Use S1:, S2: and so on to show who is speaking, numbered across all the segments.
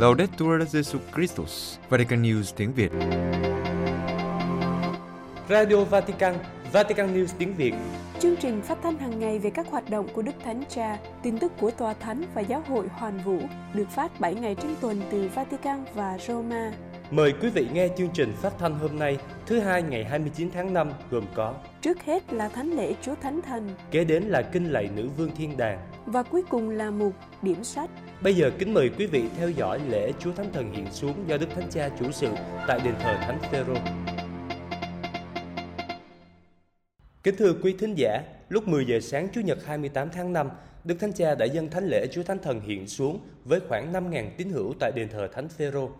S1: Laudetur Jesu Christus, Vatican News tiếng Việt.
S2: Radio Vatican, Vatican News tiếng Việt.
S3: Chương trình phát thanh hàng ngày về các hoạt động của Đức Thánh Cha, tin tức của Tòa Thánh và Giáo hội Hoàn Vũ được phát 7 ngày trên tuần từ Vatican và Roma.
S2: Mời quý vị nghe chương trình phát thanh hôm nay, thứ hai ngày 29 tháng 5 gồm có
S3: Trước hết là Thánh lễ Chúa Thánh Thần
S2: Kế đến là kinh lạy nữ vương thiên đàng
S3: và cuối cùng là mục điểm sách.
S2: Bây giờ kính mời quý vị theo dõi lễ Chúa Thánh Thần hiện xuống do Đức Thánh Cha chủ sự tại đền thờ Thánh Phêrô. Kính thưa quý thính giả, lúc 10 giờ sáng Chủ nhật 28 tháng 5, Đức Thánh Cha đã dâng thánh lễ Chúa Thánh Thần hiện xuống với khoảng 5.000 tín hữu tại đền thờ Thánh Phêrô.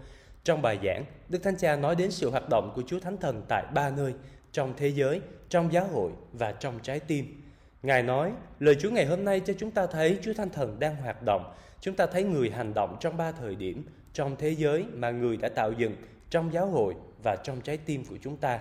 S2: Trong bài giảng, Đức Thánh Cha nói đến sự hoạt động của Chúa Thánh Thần tại ba nơi, trong thế giới, trong giáo hội và trong trái tim. Ngài nói, lời Chúa ngày hôm nay cho chúng ta thấy Chúa Thánh Thần đang hoạt động. Chúng ta thấy người hành động trong ba thời điểm, trong thế giới mà người đã tạo dựng, trong giáo hội và trong trái tim của chúng ta.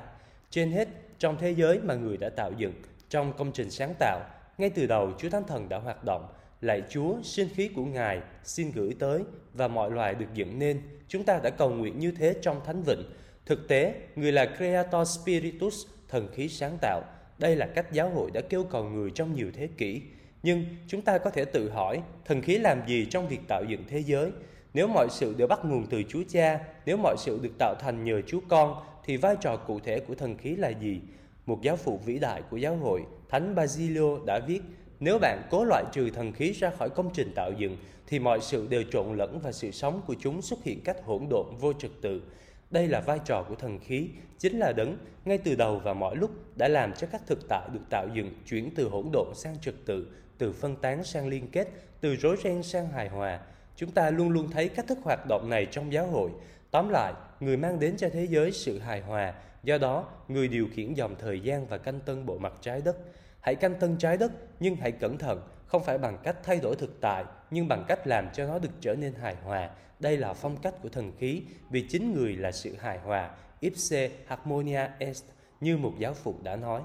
S2: Trên hết, trong thế giới mà người đã tạo dựng, trong công trình sáng tạo, ngay từ đầu Chúa Thánh Thần đã hoạt động. Lạy Chúa, sinh khí của Ngài xin gửi tới và mọi loài được dựng nên. Chúng ta đã cầu nguyện như thế trong Thánh Vịnh. Thực tế, người là Creator Spiritus, thần khí sáng tạo. Đây là cách giáo hội đã kêu cầu người trong nhiều thế kỷ. Nhưng chúng ta có thể tự hỏi, thần khí làm gì trong việc tạo dựng thế giới? Nếu mọi sự đều bắt nguồn từ Chúa Cha, nếu mọi sự được tạo thành nhờ Chúa Con, thì vai trò cụ thể của thần khí là gì? Một giáo phụ vĩ đại của giáo hội, Thánh Basilio đã viết, nếu bạn cố loại trừ thần khí ra khỏi công trình tạo dựng, thì mọi sự đều trộn lẫn và sự sống của chúng xuất hiện cách hỗn độn vô trật tự. Đây là vai trò của thần khí, chính là đấng ngay từ đầu và mọi lúc đã làm cho các thực tại được tạo dựng chuyển từ hỗn độn sang trật tự, từ phân tán sang liên kết, từ rối ren sang hài hòa. Chúng ta luôn luôn thấy cách thức hoạt động này trong giáo hội. Tóm lại, người mang đến cho thế giới sự hài hòa, do đó người điều khiển dòng thời gian và canh tân bộ mặt trái đất. Hãy canh tân trái đất, nhưng hãy cẩn thận, không phải bằng cách thay đổi thực tại, nhưng bằng cách làm cho nó được trở nên hài hòa. Đây là phong cách của thần khí, vì chính người là sự hài hòa, ipse harmonia est, như một giáo phụ đã nói.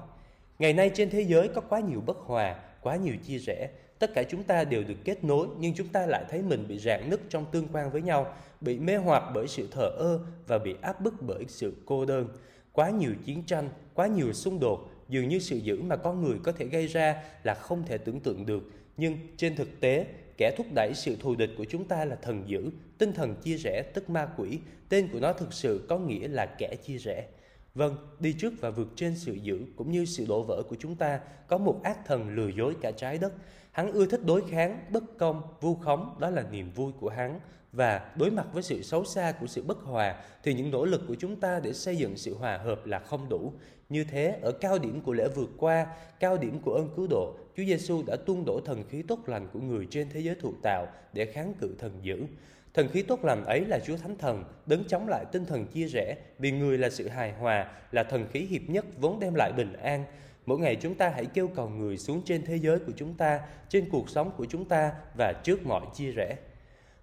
S2: Ngày nay trên thế giới có quá nhiều bất hòa, quá nhiều chia rẽ. Tất cả chúng ta đều được kết nối, nhưng chúng ta lại thấy mình bị rạn nứt trong tương quan với nhau, bị mê hoặc bởi sự thờ ơ và bị áp bức bởi sự cô đơn. Quá nhiều chiến tranh, quá nhiều xung đột, dường như sự dữ mà con người có thể gây ra là không thể tưởng tượng được. Nhưng trên thực tế, kẻ thúc đẩy sự thù địch của chúng ta là thần dữ, tinh thần chia rẽ tức ma quỷ, tên của nó thực sự có nghĩa là kẻ chia rẽ. Vâng, đi trước và vượt trên sự dữ cũng như sự đổ vỡ của chúng ta có một ác thần lừa dối cả trái đất. Hắn ưa thích đối kháng, bất công, vu khống, đó là niềm vui của hắn. Và đối mặt với sự xấu xa của sự bất hòa thì những nỗ lực của chúng ta để xây dựng sự hòa hợp là không đủ. Như thế, ở cao điểm của lễ vượt qua, cao điểm của ơn cứu độ, Chúa Giêsu đã tuôn đổ thần khí tốt lành của người trên thế giới thụ tạo để kháng cự thần dữ. Thần khí tốt lành ấy là Chúa Thánh Thần, đấng chống lại tinh thần chia rẽ, vì người là sự hài hòa, là thần khí hiệp nhất vốn đem lại bình an. Mỗi ngày chúng ta hãy kêu cầu người xuống trên thế giới của chúng ta, trên cuộc sống của chúng ta và trước mọi chia rẽ.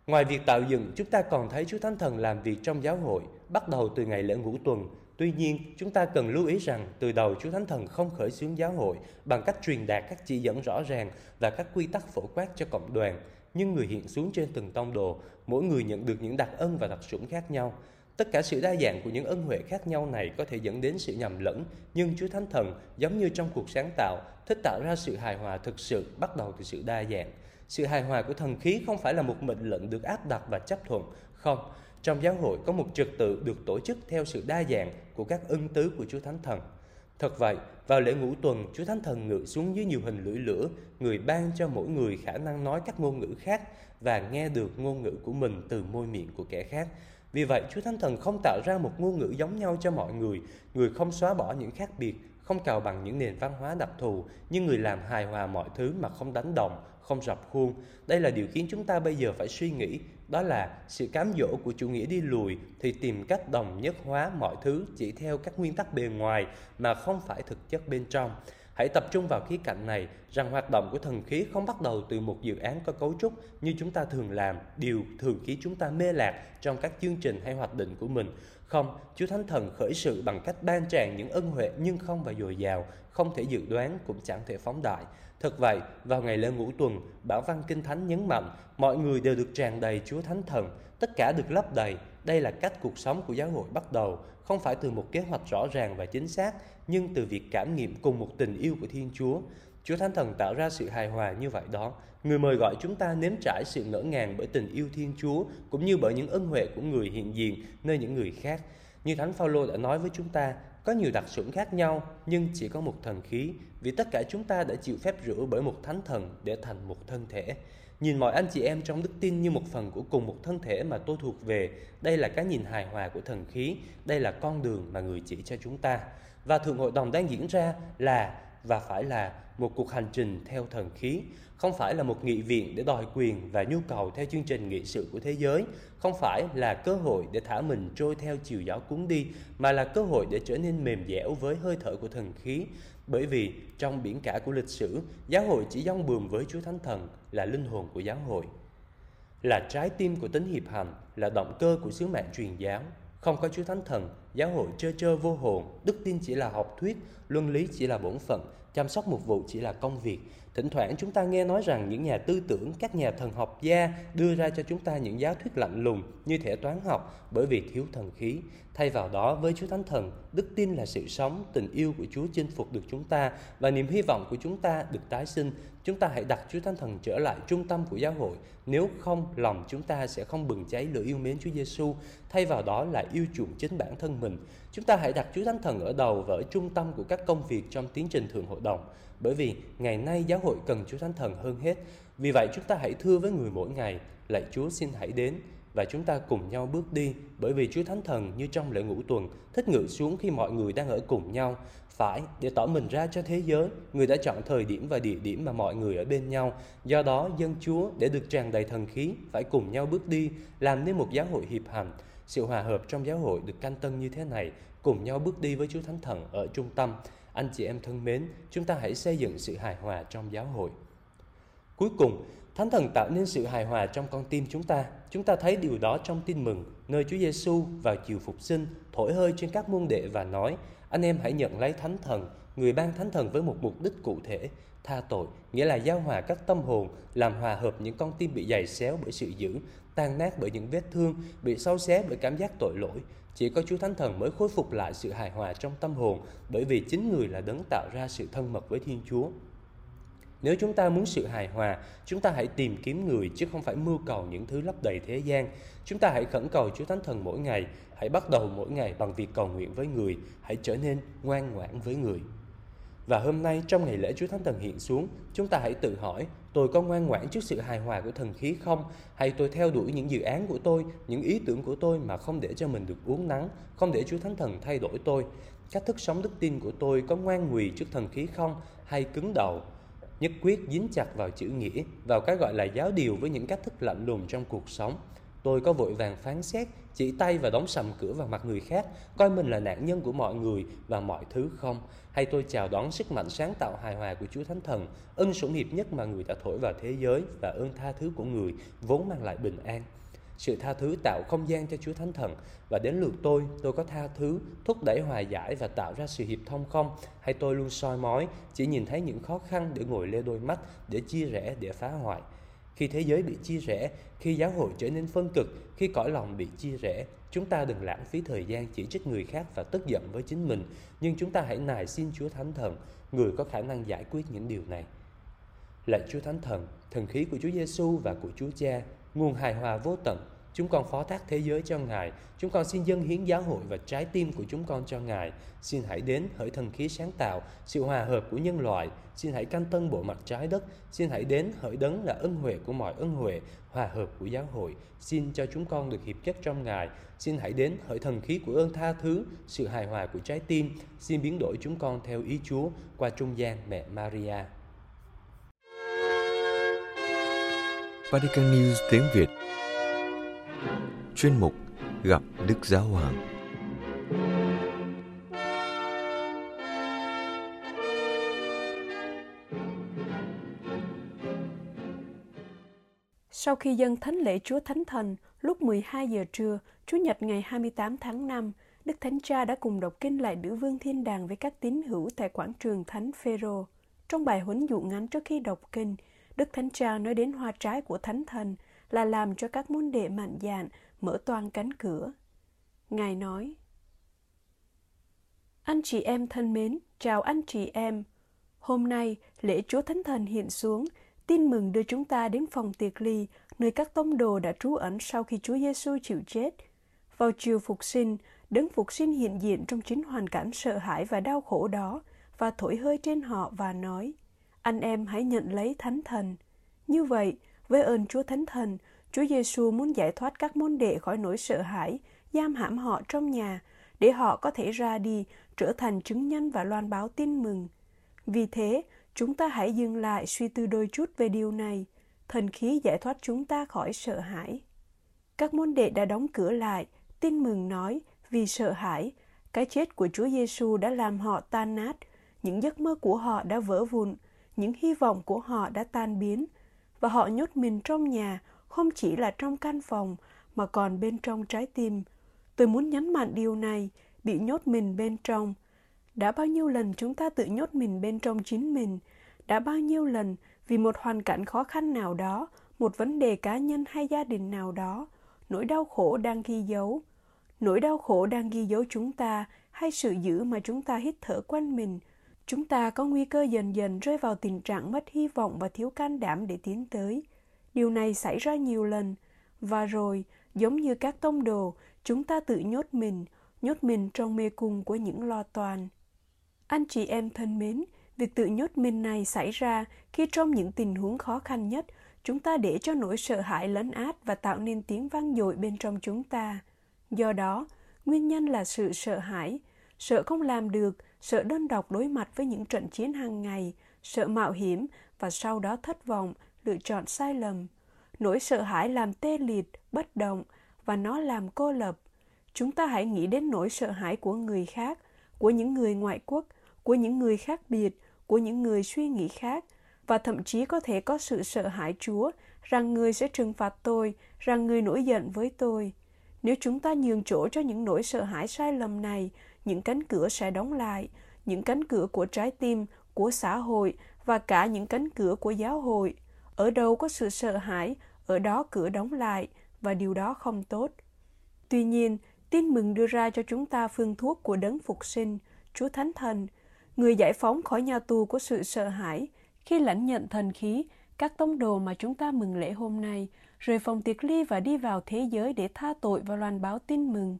S2: Ngoài việc tạo dựng, chúng ta còn thấy Chúa Thánh Thần làm việc trong giáo hội, bắt đầu từ ngày lễ ngũ tuần. Tuy nhiên, chúng ta cần lưu ý rằng từ đầu Chúa Thánh Thần không khởi xướng giáo hội bằng cách truyền đạt các chỉ dẫn rõ ràng và các quy tắc phổ quát cho cộng đoàn, nhưng người hiện xuống trên từng tông đồ, mỗi người nhận được những đặc ân và đặc sủng khác nhau. Tất cả sự đa dạng của những ân huệ khác nhau này có thể dẫn đến sự nhầm lẫn, nhưng Chúa Thánh Thần, giống như trong cuộc sáng tạo, thích tạo ra sự hài hòa thực sự bắt đầu từ sự đa dạng. Sự hài hòa của thần khí không phải là một mệnh lệnh được áp đặt và chấp thuận, không. Trong giáo hội có một trật tự được tổ chức theo sự đa dạng của các ân tứ của Chúa Thánh Thần. Thật vậy, vào lễ ngũ tuần, Chúa Thánh Thần ngự xuống dưới nhiều hình lưỡi lửa, người ban cho mỗi người khả năng nói các ngôn ngữ khác và nghe được ngôn ngữ của mình từ môi miệng của kẻ khác. Vì vậy, Chúa Thánh Thần không tạo ra một ngôn ngữ giống nhau cho mọi người, người không xóa bỏ những khác biệt, không cào bằng những nền văn hóa đặc thù, nhưng người làm hài hòa mọi thứ mà không đánh đồng, không rập khuôn. Đây là điều khiến chúng ta bây giờ phải suy nghĩ, đó là sự cám dỗ của chủ nghĩa đi lùi thì tìm cách đồng nhất hóa mọi thứ chỉ theo các nguyên tắc bề ngoài mà không phải thực chất bên trong. Hãy tập trung vào khía cạnh này rằng hoạt động của thần khí không bắt đầu từ một dự án có cấu trúc như chúng ta thường làm, điều thường khiến chúng ta mê lạc trong các chương trình hay hoạt định của mình. Không, Chúa Thánh Thần khởi sự bằng cách ban tràn những ân huệ nhưng không và dồi dào, không thể dự đoán cũng chẳng thể phóng đại. Thật vậy, vào ngày lễ ngũ tuần, Bảo văn Kinh Thánh nhấn mạnh, mọi người đều được tràn đầy Chúa Thánh Thần, tất cả được lấp đầy. Đây là cách cuộc sống của giáo hội bắt đầu, không phải từ một kế hoạch rõ ràng và chính xác, nhưng từ việc cảm nghiệm cùng một tình yêu của Thiên Chúa. Chúa Thánh Thần tạo ra sự hài hòa như vậy đó. Người mời gọi chúng ta nếm trải sự ngỡ ngàng bởi tình yêu Thiên Chúa cũng như bởi những ân huệ của người hiện diện nơi những người khác. Như Thánh Phaolô đã nói với chúng ta, có nhiều đặc sủng khác nhau nhưng chỉ có một thần khí, vì tất cả chúng ta đã chịu phép rửa bởi một thánh thần để thành một thân thể. Nhìn mọi anh chị em trong đức tin như một phần của cùng một thân thể mà tôi thuộc về, đây là cái nhìn hài hòa của thần khí, đây là con đường mà người chỉ cho chúng ta. Và Thượng Hội đồng đang diễn ra là và phải là một cuộc hành trình theo thần khí, không phải là một nghị viện để đòi quyền và nhu cầu theo chương trình nghị sự của thế giới, không phải là cơ hội để thả mình trôi theo chiều gió cuốn đi, mà là cơ hội để trở nên mềm dẻo với hơi thở của thần khí. Bởi vì trong biển cả của lịch sử, giáo hội chỉ dông bườm với Chúa Thánh Thần là linh hồn của giáo hội, là trái tim của tính hiệp hành, là động cơ của sứ mạng truyền giáo. Không có Chúa Thánh Thần, giáo hội trơ trơ vô hồn, đức tin chỉ là học thuyết, luân lý chỉ là bổn phận, chăm sóc mục vụ chỉ là công việc. Thỉnh thoảng chúng ta nghe nói rằng những nhà tư tưởng, các nhà thần học gia đưa ra cho chúng ta những giáo thuyết lạnh lùng như thể toán học bởi vì thiếu thần khí. Thay vào đó, với Chúa Thánh Thần, đức tin là sự sống, tình yêu của Chúa chinh phục được chúng ta và niềm hy vọng của chúng ta được tái sinh. Chúng ta hãy đặt Chúa Thánh Thần trở lại trung tâm của giáo hội. Nếu không, lòng chúng ta sẽ không bừng cháy lửa yêu mến Chúa Giêsu. Thay vào đó là yêu chuộng chính bản thân mình. Chúng ta hãy đặt Chúa Thánh Thần ở đầu và ở trung tâm của các công việc trong tiến trình thượng hội đồng. Bởi vì ngày nay giáo hội cần Chúa Thánh Thần hơn hết. Vì vậy chúng ta hãy thưa với người mỗi ngày, lạy Chúa xin hãy đến và chúng ta cùng nhau bước đi. Bởi vì Chúa Thánh Thần như trong lễ ngũ tuần thích ngự xuống khi mọi người đang ở cùng nhau. Phải để tỏ mình ra cho thế giới người đã chọn thời điểm và địa điểm mà mọi người ở bên nhau. Do đó dân Chúa để được tràn đầy thần khí phải cùng nhau bước đi làm nên một giáo hội hiệp hành. Sự hòa hợp trong giáo hội được canh tân như thế này cùng nhau bước đi với Chúa Thánh Thần ở trung tâm anh chị em thân mến chúng ta hãy xây dựng sự hài hòa trong giáo hội cuối cùng Thánh Thần tạo nên sự hài hòa trong con tim chúng ta. Chúng ta thấy điều đó trong tin mừng, nơi Chúa Giêsu vào chiều phục sinh, thổi hơi trên các môn đệ và nói, anh em hãy nhận lấy Thánh Thần, người ban Thánh Thần với một mục đích cụ thể, tha tội, nghĩa là giao hòa các tâm hồn, làm hòa hợp những con tim bị dày xéo bởi sự dữ, tan nát bởi những vết thương, bị sâu xé bởi cảm giác tội lỗi. Chỉ có Chúa Thánh Thần mới khôi phục lại sự hài hòa trong tâm hồn, bởi vì chính người là đấng tạo ra sự thân mật với Thiên Chúa. Nếu chúng ta muốn sự hài hòa, chúng ta hãy tìm kiếm người chứ không phải mưu cầu những thứ lấp đầy thế gian. Chúng ta hãy khẩn cầu Chúa Thánh Thần mỗi ngày, hãy bắt đầu mỗi ngày bằng việc cầu nguyện với người, hãy trở nên ngoan ngoãn với người. Và hôm nay trong ngày lễ Chúa Thánh Thần hiện xuống, chúng ta hãy tự hỏi, tôi có ngoan ngoãn trước sự hài hòa của thần khí không? Hay tôi theo đuổi những dự án của tôi, những ý tưởng của tôi mà không để cho mình được uống nắng, không để Chúa Thánh Thần thay đổi tôi? Cách thức sống đức tin của tôi có ngoan ngùi trước thần khí không? Hay cứng đầu, nhất quyết dính chặt vào chữ nghĩa, vào cái gọi là giáo điều với những cách thức lạnh lùng trong cuộc sống. Tôi có vội vàng phán xét, chỉ tay và đóng sầm cửa vào mặt người khác, coi mình là nạn nhân của mọi người và mọi thứ không? Hay tôi chào đón sức mạnh sáng tạo hài hòa của Chúa Thánh Thần, ân sủng hiệp nhất mà người đã thổi vào thế giới và ơn tha thứ của người vốn mang lại bình an? Sự tha thứ tạo không gian cho Chúa Thánh Thần và đến lượt tôi, tôi có tha thứ, thúc đẩy hòa giải và tạo ra sự hiệp thông không? Hay tôi luôn soi mói, chỉ nhìn thấy những khó khăn để ngồi lê đôi mắt, để chia rẽ, để phá hoại? Khi thế giới bị chia rẽ, khi giáo hội trở nên phân cực, khi cõi lòng bị chia rẽ, chúng ta đừng lãng phí thời gian chỉ trích người khác và tức giận với chính mình, nhưng chúng ta hãy nài xin Chúa Thánh Thần, người có khả năng giải quyết những điều này. Lạy Chúa Thánh Thần, thần khí của Chúa Giêsu và của Chúa Cha, nguồn hài hòa vô tận, Chúng con phó thác thế giới cho Ngài. Chúng con xin dâng hiến giáo hội và trái tim của chúng con cho Ngài. Xin hãy đến hỡi thần khí sáng tạo, sự hòa hợp của nhân loại. Xin hãy canh tân bộ mặt trái đất. Xin hãy đến hỡi đấng là ân huệ của mọi ân huệ, hòa hợp của giáo hội. Xin cho chúng con được hiệp chất trong Ngài. Xin hãy đến hỡi thần khí của ơn tha thứ, sự hài hòa của trái tim. Xin biến đổi chúng con theo ý Chúa qua trung gian mẹ Maria.
S1: Vatican News tiếng Việt Chuyên mục Gặp Đức Giáo Hoàng
S3: Sau khi dân thánh lễ Chúa Thánh Thần lúc 12 giờ trưa, Chủ nhật ngày 28 tháng 5, Đức Thánh Cha đã cùng đọc kinh lại nữ vương thiên đàng với các tín hữu tại quảng trường Thánh Phêrô. Trong bài huấn dụ ngắn trước khi đọc kinh, Đức Thánh Cha nói đến hoa trái của Thánh Thần là làm cho các môn đệ mạnh dạn mở toang cánh cửa. Ngài nói, Anh chị em thân mến, chào anh chị em. Hôm nay, lễ Chúa Thánh Thần hiện xuống, tin mừng đưa chúng ta đến phòng tiệc ly, nơi các tông đồ đã trú ẩn sau khi Chúa Giêsu chịu chết. Vào chiều phục sinh, đấng phục sinh hiện diện trong chính hoàn cảnh sợ hãi và đau khổ đó và thổi hơi trên họ và nói, anh em hãy nhận lấy Thánh Thần. Như vậy, với ơn Chúa Thánh Thần, Chúa Giêsu muốn giải thoát các môn đệ khỏi nỗi sợ hãi, giam hãm họ trong nhà, để họ có thể ra đi, trở thành chứng nhân và loan báo tin mừng. Vì thế, chúng ta hãy dừng lại suy tư đôi chút về điều này. Thần khí giải thoát chúng ta khỏi sợ hãi. Các môn đệ đã đóng cửa lại, tin mừng nói, vì sợ hãi, cái chết của Chúa Giêsu đã làm họ tan nát, những giấc mơ của họ đã vỡ vụn, những hy vọng của họ đã tan biến, và họ nhốt mình trong nhà, không chỉ là trong căn phòng, mà còn bên trong trái tim. Tôi muốn nhấn mạnh điều này, bị nhốt mình bên trong. Đã bao nhiêu lần chúng ta tự nhốt mình bên trong chính mình? Đã bao nhiêu lần vì một hoàn cảnh khó khăn nào đó, một vấn đề cá nhân hay gia đình nào đó, nỗi đau khổ đang ghi dấu. Nỗi đau khổ đang ghi dấu chúng ta hay sự dữ mà chúng ta hít thở quanh mình. Chúng ta có nguy cơ dần dần rơi vào tình trạng mất hy vọng và thiếu can đảm để tiến tới. Điều này xảy ra nhiều lần. Và rồi, giống như các tông đồ, chúng ta tự nhốt mình, nhốt mình trong mê cung của những lo toan. Anh chị em thân mến, việc tự nhốt mình này xảy ra khi trong những tình huống khó khăn nhất, chúng ta để cho nỗi sợ hãi lấn át và tạo nên tiếng vang dội bên trong chúng ta. Do đó, nguyên nhân là sự sợ hãi, sợ không làm được, sợ đơn độc đối mặt với những trận chiến hàng ngày, sợ mạo hiểm và sau đó thất vọng, lựa chọn sai lầm. Nỗi sợ hãi làm tê liệt, bất động và nó làm cô lập. Chúng ta hãy nghĩ đến nỗi sợ hãi của người khác, của những người ngoại quốc, của những người khác biệt, của những người suy nghĩ khác và thậm chí có thể có sự sợ hãi Chúa rằng người sẽ trừng phạt tôi, rằng người nổi giận với tôi. Nếu chúng ta nhường chỗ cho những nỗi sợ hãi sai lầm này, những cánh cửa sẽ đóng lại, những cánh cửa của trái tim, của xã hội và cả những cánh cửa của giáo hội. Ở đâu có sự sợ hãi, ở đó cửa đóng lại và điều đó không tốt. Tuy nhiên, tin mừng đưa ra cho chúng ta phương thuốc của đấng phục sinh, Chúa Thánh Thần, người giải phóng khỏi nhà tù của sự sợ hãi khi lãnh nhận thần khí, các tông đồ mà chúng ta mừng lễ hôm nay, rời phòng tiệc ly và đi vào thế giới để tha tội và loan báo tin mừng.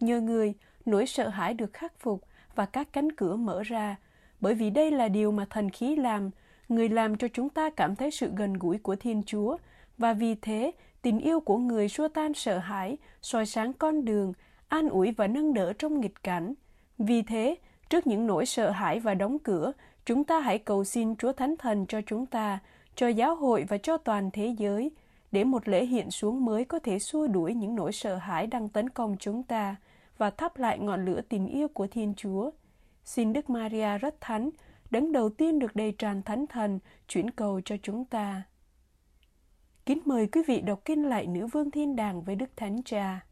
S3: Nhờ người, nỗi sợ hãi được khắc phục và các cánh cửa mở ra, bởi vì đây là điều mà thần khí làm, người làm cho chúng ta cảm thấy sự gần gũi của Thiên Chúa, và vì thế, tình yêu của người xua tan sợ hãi, soi sáng con đường, an ủi và nâng đỡ trong nghịch cảnh. Vì thế, trước những nỗi sợ hãi và đóng cửa, chúng ta hãy cầu xin Chúa Thánh Thần cho chúng ta, cho giáo hội và cho toàn thế giới, để một lễ hiện xuống mới có thể xua đuổi những nỗi sợ hãi đang tấn công chúng ta và thắp lại ngọn lửa tình yêu của Thiên Chúa. Xin Đức Maria rất thánh, đấng đầu tiên được đầy tràn thánh thần, chuyển cầu cho chúng ta. Kính mời quý vị đọc kinh lại Nữ Vương Thiên Đàng với Đức Thánh Cha.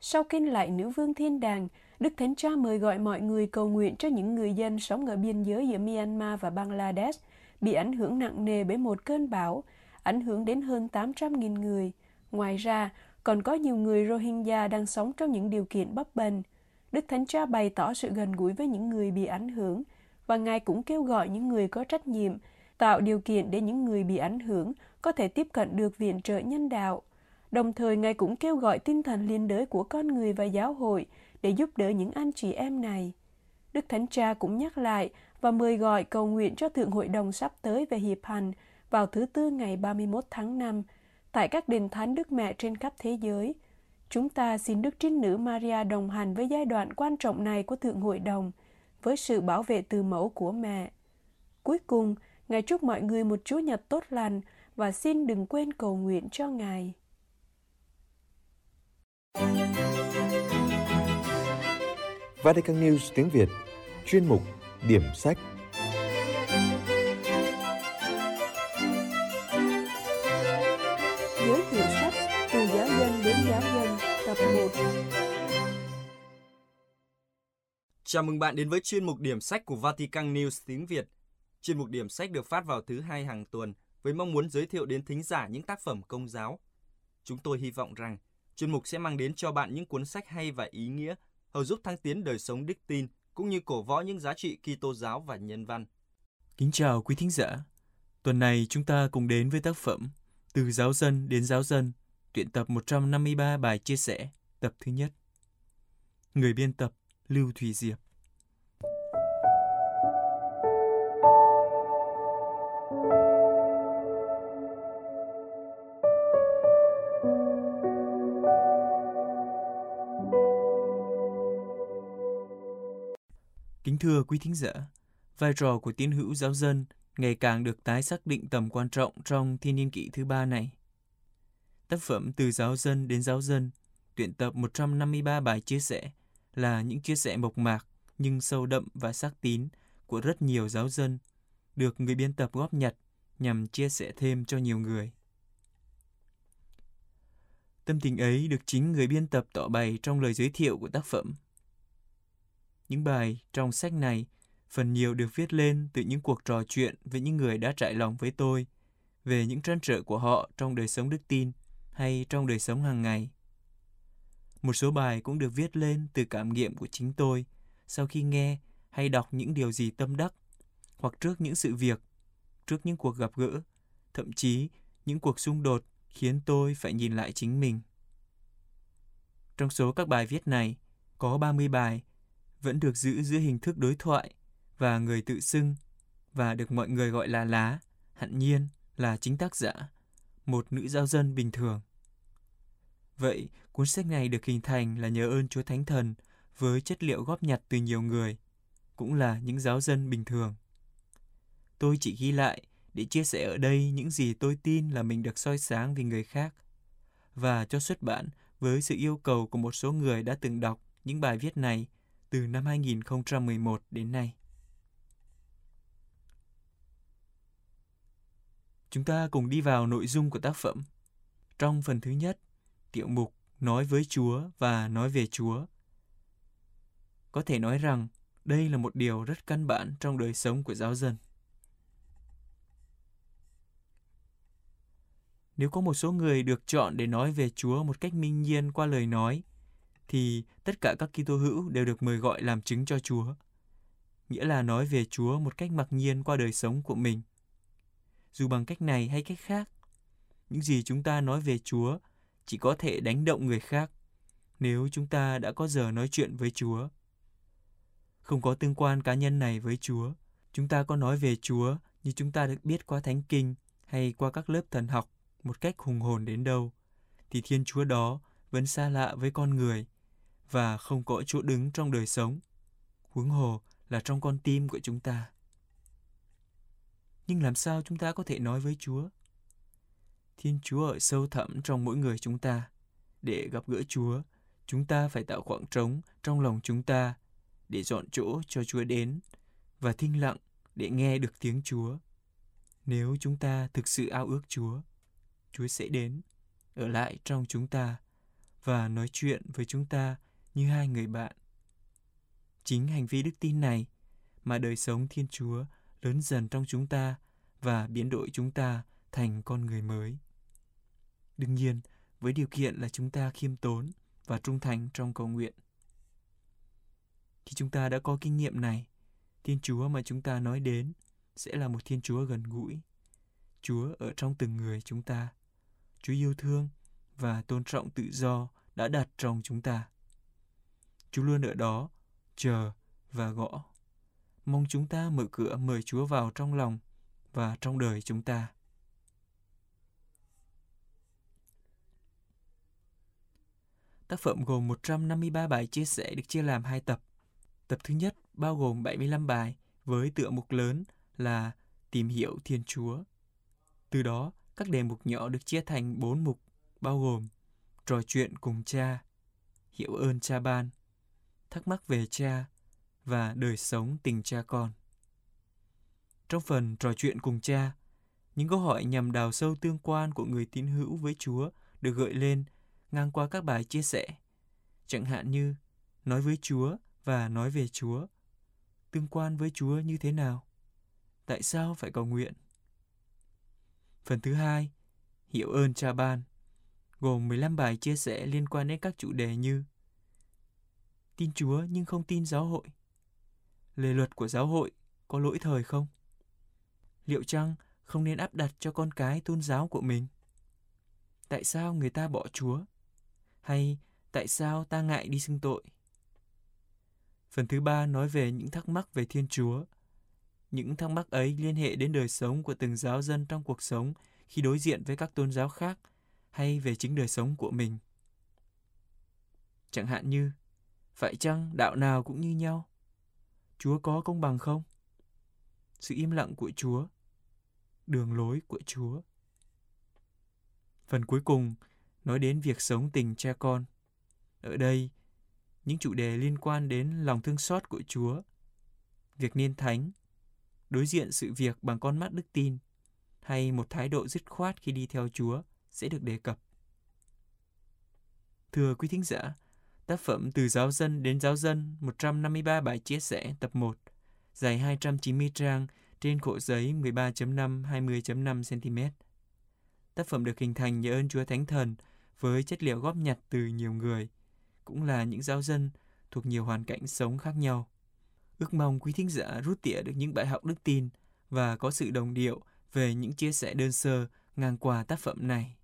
S3: Sau kinh lại Nữ Vương Thiên Đàng, Đức Thánh Cha mời gọi mọi người cầu nguyện cho những người dân sống ở biên giới giữa Myanmar và Bangladesh bị ảnh hưởng nặng nề bởi một cơn bão, ảnh hưởng đến hơn 800.000 người. Ngoài ra, còn có nhiều người Rohingya đang sống trong những điều kiện bấp bênh. Đức Thánh Cha bày tỏ sự gần gũi với những người bị ảnh hưởng và Ngài cũng kêu gọi những người có trách nhiệm tạo điều kiện để những người bị ảnh hưởng có thể tiếp cận được viện trợ nhân đạo. Đồng thời, Ngài cũng kêu gọi tinh thần liên đới của con người và giáo hội để giúp đỡ những anh chị em này. Đức Thánh Cha cũng nhắc lại và mời gọi cầu nguyện cho Thượng Hội đồng sắp tới về hiệp hành vào thứ Tư ngày 31 tháng 5 tại các đền thánh Đức Mẹ trên khắp thế giới. Chúng ta xin Đức Trinh Nữ Maria đồng hành với giai đoạn quan trọng này của Thượng Hội đồng, với sự bảo vệ từ mẫu của mẹ. Cuối cùng, Ngài chúc mọi người một Chúa Nhật tốt lành và xin đừng quên cầu nguyện cho Ngài.
S1: Vatican News tiếng Việt Chuyên mục Điểm sách
S4: Chào mừng bạn đến với chuyên mục điểm sách của Vatican News tiếng Việt. Chuyên mục điểm sách được phát vào thứ hai hàng tuần với mong muốn giới thiệu đến thính giả những tác phẩm công giáo. Chúng tôi hy vọng rằng chuyên mục sẽ mang đến cho bạn những cuốn sách hay và ý nghĩa, hầu giúp thăng tiến đời sống đức tin cũng như cổ võ những giá trị Kitô giáo và nhân văn.
S5: Kính chào quý thính giả. Tuần này chúng ta cùng đến với tác phẩm Từ giáo dân đến giáo dân, tuyển tập 153 bài chia sẻ tập thứ nhất. Người biên tập Lưu Thùy Diệp Kính thưa quý thính giả, vai trò của tín hữu giáo dân ngày càng được tái xác định tầm quan trọng trong thiên niên kỷ thứ ba này. Tác phẩm Từ giáo dân đến giáo dân, tuyển tập 153 bài chia sẻ là những chia sẻ mộc mạc nhưng sâu đậm và xác tín của rất nhiều giáo dân, được người biên tập góp nhặt nhằm chia sẻ thêm cho nhiều người. Tâm tình ấy được chính người biên tập tỏ bày trong lời giới thiệu của tác phẩm. Những bài trong sách này phần nhiều được viết lên từ những cuộc trò chuyện với những người đã trải lòng với tôi về những trăn trở của họ trong đời sống đức tin hay trong đời sống hàng ngày. Một số bài cũng được viết lên từ cảm nghiệm của chính tôi sau khi nghe hay đọc những điều gì tâm đắc hoặc trước những sự việc, trước những cuộc gặp gỡ, thậm chí những cuộc xung đột khiến tôi phải nhìn lại chính mình. Trong số các bài viết này, có 30 bài vẫn được giữ giữa hình thức đối thoại và người tự xưng và được mọi người gọi là lá, hẳn nhiên là chính tác giả, một nữ giáo dân bình thường. Vậy, cuốn sách này được hình thành là nhờ ơn Chúa Thánh Thần với chất liệu góp nhặt từ nhiều người, cũng là những giáo dân bình thường. Tôi chỉ ghi lại để chia sẻ ở đây những gì tôi tin là mình được soi sáng vì người khác và cho xuất bản với sự yêu cầu của một số người đã từng đọc những bài viết này từ năm 2011 đến nay. Chúng ta cùng đi vào nội dung của tác phẩm. Trong phần thứ nhất, tiểu mục nói với Chúa và nói về Chúa. Có thể nói rằng đây là một điều rất căn bản trong đời sống của giáo dân. Nếu có một số người được chọn để nói về Chúa một cách minh nhiên qua lời nói, thì tất cả các Kitô hữu đều được mời gọi làm chứng cho Chúa. Nghĩa là nói về Chúa một cách mặc nhiên qua đời sống của mình. Dù bằng cách này hay cách khác, những gì chúng ta nói về Chúa chỉ có thể đánh động người khác nếu chúng ta đã có giờ nói chuyện với Chúa. Không có tương quan cá nhân này với Chúa, chúng ta có nói về Chúa như chúng ta được biết qua Thánh Kinh hay qua các lớp thần học một cách hùng hồn đến đâu, thì Thiên Chúa đó vẫn xa lạ với con người và không có chỗ đứng trong đời sống, huống hồ là trong con tim của chúng ta. Nhưng làm sao chúng ta có thể nói với Chúa? Thiên Chúa ở sâu thẳm trong mỗi người chúng ta. Để gặp gỡ Chúa, chúng ta phải tạo khoảng trống trong lòng chúng ta để dọn chỗ cho Chúa đến và thinh lặng để nghe được tiếng Chúa. Nếu chúng ta thực sự ao ước Chúa, Chúa sẽ đến, ở lại trong chúng ta và nói chuyện với chúng ta như hai người bạn. Chính hành vi đức tin này mà đời sống Thiên Chúa lớn dần trong chúng ta và biến đổi chúng ta thành con người mới. Đương nhiên, với điều kiện là chúng ta khiêm tốn và trung thành trong cầu nguyện. Khi chúng ta đã có kinh nghiệm này, Thiên Chúa mà chúng ta nói đến sẽ là một Thiên Chúa gần gũi. Chúa ở trong từng người chúng ta. Chúa yêu thương và tôn trọng tự do đã đặt trong chúng ta. Chúa luôn ở đó, chờ và gõ. Mong chúng ta mở cửa mời Chúa vào trong lòng và trong đời chúng ta. Tác phẩm gồm 153 bài chia sẻ được chia làm hai tập. Tập thứ nhất bao gồm 75 bài với tựa mục lớn là Tìm hiểu Thiên Chúa. Từ đó, các đề mục nhỏ được chia thành 4 mục bao gồm Trò chuyện cùng cha, Hiểu ơn cha ban, Thắc mắc về cha và Đời sống tình cha con. Trong phần trò chuyện cùng cha, những câu hỏi nhằm đào sâu tương quan của người tín hữu với Chúa được gợi lên ngang qua các bài chia sẻ. Chẳng hạn như nói với Chúa và nói về Chúa. Tương quan với Chúa như thế nào? Tại sao phải cầu nguyện? Phần thứ hai, hiểu ơn cha ban, gồm 15 bài chia sẻ liên quan đến các chủ đề như tin Chúa nhưng không tin giáo hội. Lề luật của giáo hội có lỗi thời không? Liệu chăng không nên áp đặt cho con cái tôn giáo của mình? Tại sao người ta bỏ Chúa? Hay tại sao ta ngại đi xưng tội? Phần thứ ba nói về những thắc mắc về Thiên Chúa. Những thắc mắc ấy liên hệ đến đời sống của từng giáo dân trong cuộc sống khi đối diện với các tôn giáo khác hay về chính đời sống của mình. Chẳng hạn như, phải chăng đạo nào cũng như nhau? Chúa có công bằng không? Sự im lặng của Chúa, đường lối của Chúa. Phần cuối cùng nói đến việc sống tình cha con. Ở đây, những chủ đề liên quan đến lòng thương xót của Chúa, việc niên thánh, đối diện sự việc bằng con mắt đức tin hay một thái độ dứt khoát khi đi theo Chúa sẽ được đề cập. Thưa quý thính giả, tác phẩm Từ giáo dân đến giáo dân 153 bài chia sẻ tập 1, dài 290 trang trên khổ giấy 13.5 20.5 cm. Tác phẩm được hình thành nhờ ơn Chúa Thánh Thần với chất liệu góp nhặt từ nhiều người, cũng là những giáo dân thuộc nhiều hoàn cảnh sống khác nhau. Ước mong quý thính giả rút tỉa được những bài học đức tin và có sự đồng điệu về những chia sẻ đơn sơ ngang qua tác phẩm này.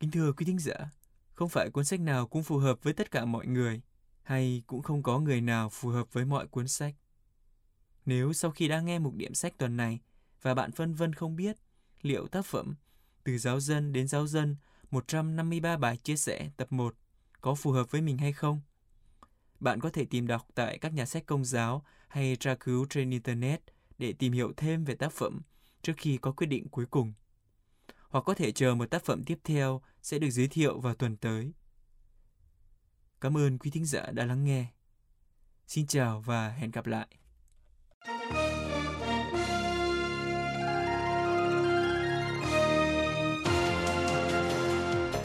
S5: Kính thưa quý thính giả, không phải cuốn sách nào cũng phù hợp với tất cả mọi người, hay cũng không có người nào phù hợp với mọi cuốn sách. Nếu sau khi đã nghe một điểm sách tuần này và bạn phân vân không biết liệu tác phẩm, Từ giáo dân đến giáo dân 153 bài chia sẻ tập 1 có phù hợp với mình hay không? Bạn có thể tìm đọc tại các nhà sách công giáo hay tra cứu trên Internet để tìm hiểu thêm về tác phẩm trước khi có quyết định cuối cùng. Hoặc có thể chờ một tác phẩm tiếp theo sẽ được giới thiệu vào tuần tới. Cảm ơn quý thính giả đã lắng nghe. Xin chào và hẹn gặp lại.